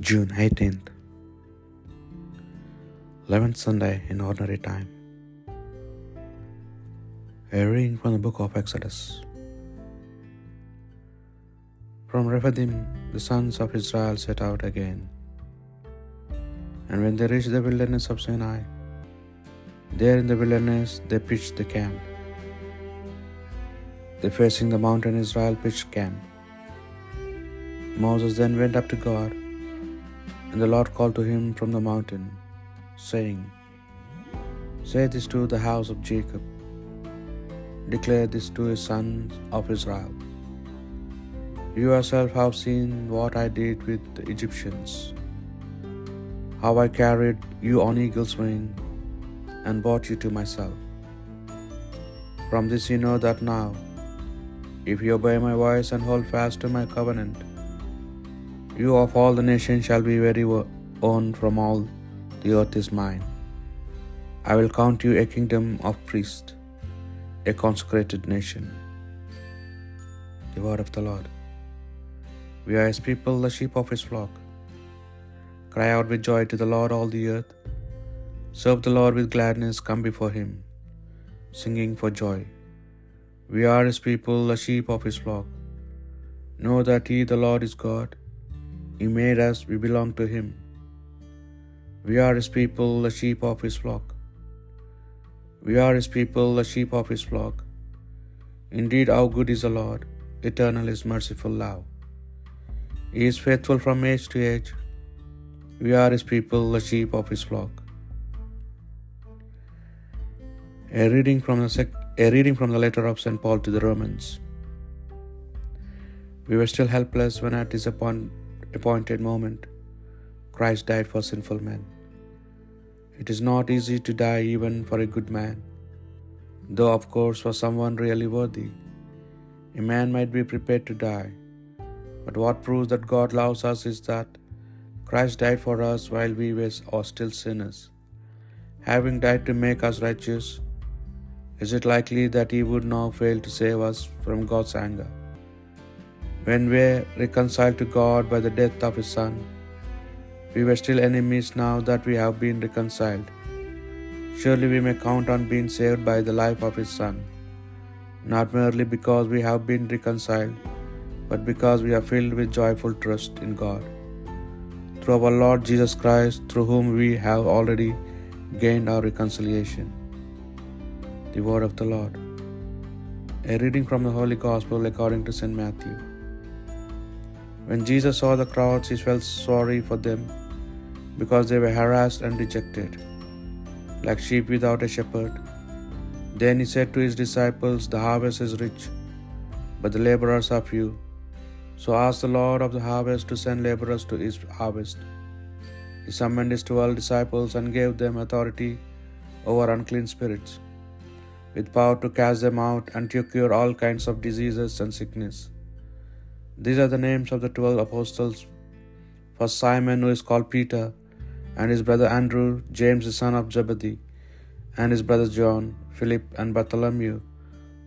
June 18th, 11th Sunday in Ordinary Time. A reading from the book of Exodus. From Rephidim, the sons of Israel set out again. And when they reached the wilderness of Sinai, there in the wilderness they pitched the camp. They facing the mountain Israel pitched camp. Moses then went up to God, and the Lord called to him from the mountain, saying, Say this to the house of Jacob, declare this to his sons of Israel. You yourself have seen what I did with the Egyptians, how I carried you on eagle's wing and brought you to myself. From this you know that now, if you obey my voice and hold fast to my covenant, you of all the nations shall be very own from all the earth is mine. I will count you a kingdom of priests, a consecrated nation. The word of the Lord. We are his people, the sheep of his flock. Cry out with joy to the Lord, all the earth. Serve the Lord with gladness, come before him, singing for joy. We are his people, the sheep of his flock. Know that he, the Lord, is God. He made us, we belong to him. We are his people, the sheep of his flock. We are his people, the sheep of his flock. Indeed, how good is the Lord! Eternal is merciful love. He is faithful from age to age. We are his people, the sheep of his flock. A reading from the sec- a reading from the letter of St. Paul to the Romans. We were still helpless when at his appoint- appointed moment Christ died for sinful men. It is not easy to die even for a good man, though of course for someone really worthy. A man might be prepared to die, but what proves that God loves us is that Christ died for us while we were still sinners. Having died to make us righteous, is it likely that he would now fail to save us from God's anger? When we were reconciled to God by the death of his Son, we were still enemies now that we have been reconciled. Surely we may count on being saved by the life of his Son, not merely because we have been reconciled, but because we are filled with joyful trust in God. Through our Lord Jesus Christ, through whom we have already gained our reconciliation. The word of the Lord. A reading from the Holy Gospel according to St. Matthew. When Jesus saw the crowds, he felt sorry for them because they were harassed and dejected, like sheep without a shepherd. Then he said to his disciples, The harvest is rich, but the laborers are few. So ask the Lord of the harvest to send laborers to his harvest. He summoned his twelve disciples and gave them authority over unclean spirits, with power to cast them out and to cure all kinds of diseases and sickness. These are the names of the twelve apostles. For Simon, who is called Peter, and his brother Andrew, James the son of Zebedee, and his brothers John, Philip, and Bartholomew,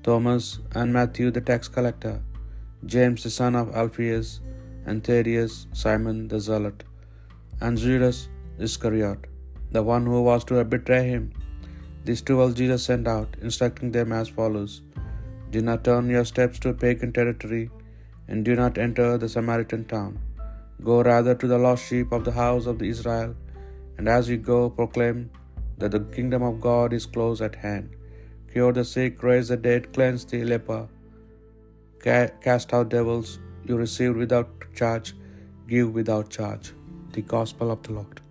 Thomas, and Matthew the tax collector, James the son of Alphaeus, and Thaddeus, Simon the zealot, and Judas Iscariot, the one who was to betray him. These twelve Jesus sent out, instructing them as follows Do not turn your steps to pagan territory, and do not enter the Samaritan town. Go rather to the lost sheep of the house of Israel, and as you go, proclaim that the kingdom of God is close at hand. Cure the sick, raise the dead, cleanse the leper, cast out devils. You receive without charge, give without charge. The Gospel of the Lord.